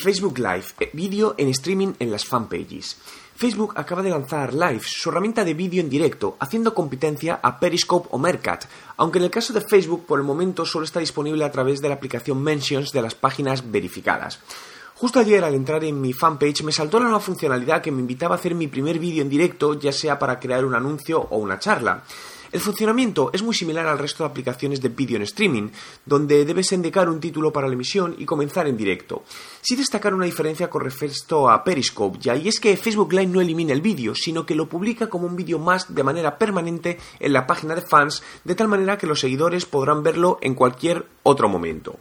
Facebook Live, eh, vídeo en streaming en las fanpages. Facebook acaba de lanzar Live, su herramienta de vídeo en directo, haciendo competencia a Periscope o Mercat, aunque en el caso de Facebook por el momento solo está disponible a través de la aplicación Mentions de las páginas verificadas. Justo ayer al entrar en mi fanpage me saltó la nueva funcionalidad que me invitaba a hacer mi primer vídeo en directo, ya sea para crear un anuncio o una charla. El funcionamiento es muy similar al resto de aplicaciones de vídeo en streaming, donde debes indicar un título para la emisión y comenzar en directo. Sí destacar una diferencia con respecto a Periscope, ya y es que Facebook Live no elimina el vídeo, sino que lo publica como un vídeo más de manera permanente en la página de fans, de tal manera que los seguidores podrán verlo en cualquier otro momento.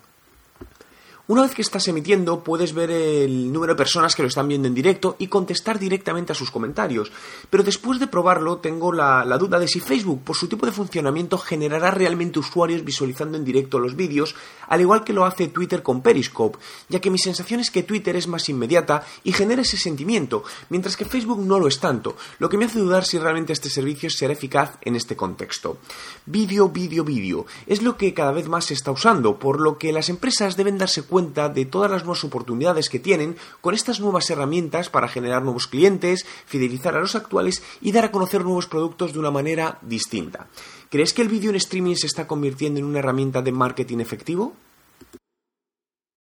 Una vez que estás emitiendo, puedes ver el número de personas que lo están viendo en directo y contestar directamente a sus comentarios. Pero después de probarlo, tengo la, duda de si Facebook, por su tipo de funcionamiento, generará realmente usuarios visualizando en directo los vídeos, al igual que lo hace Twitter con Periscope, ya que mi sensación es que Twitter es más inmediata y genera ese sentimiento, mientras que Facebook no lo es tanto, lo que me hace dudar si realmente este servicio será eficaz en este contexto. Vídeo, vídeo, vídeo. Es lo que cada vez más se está usando, por lo que las empresas deben darse cuenta de todas las nuevas oportunidades que tienen con estas nuevas herramientas para generar nuevos clientes, fidelizar a los actuales y dar a conocer nuevos productos de una manera distinta. ¿Crees que el vídeo en streaming se está convirtiendo en una herramienta de marketing efectivo?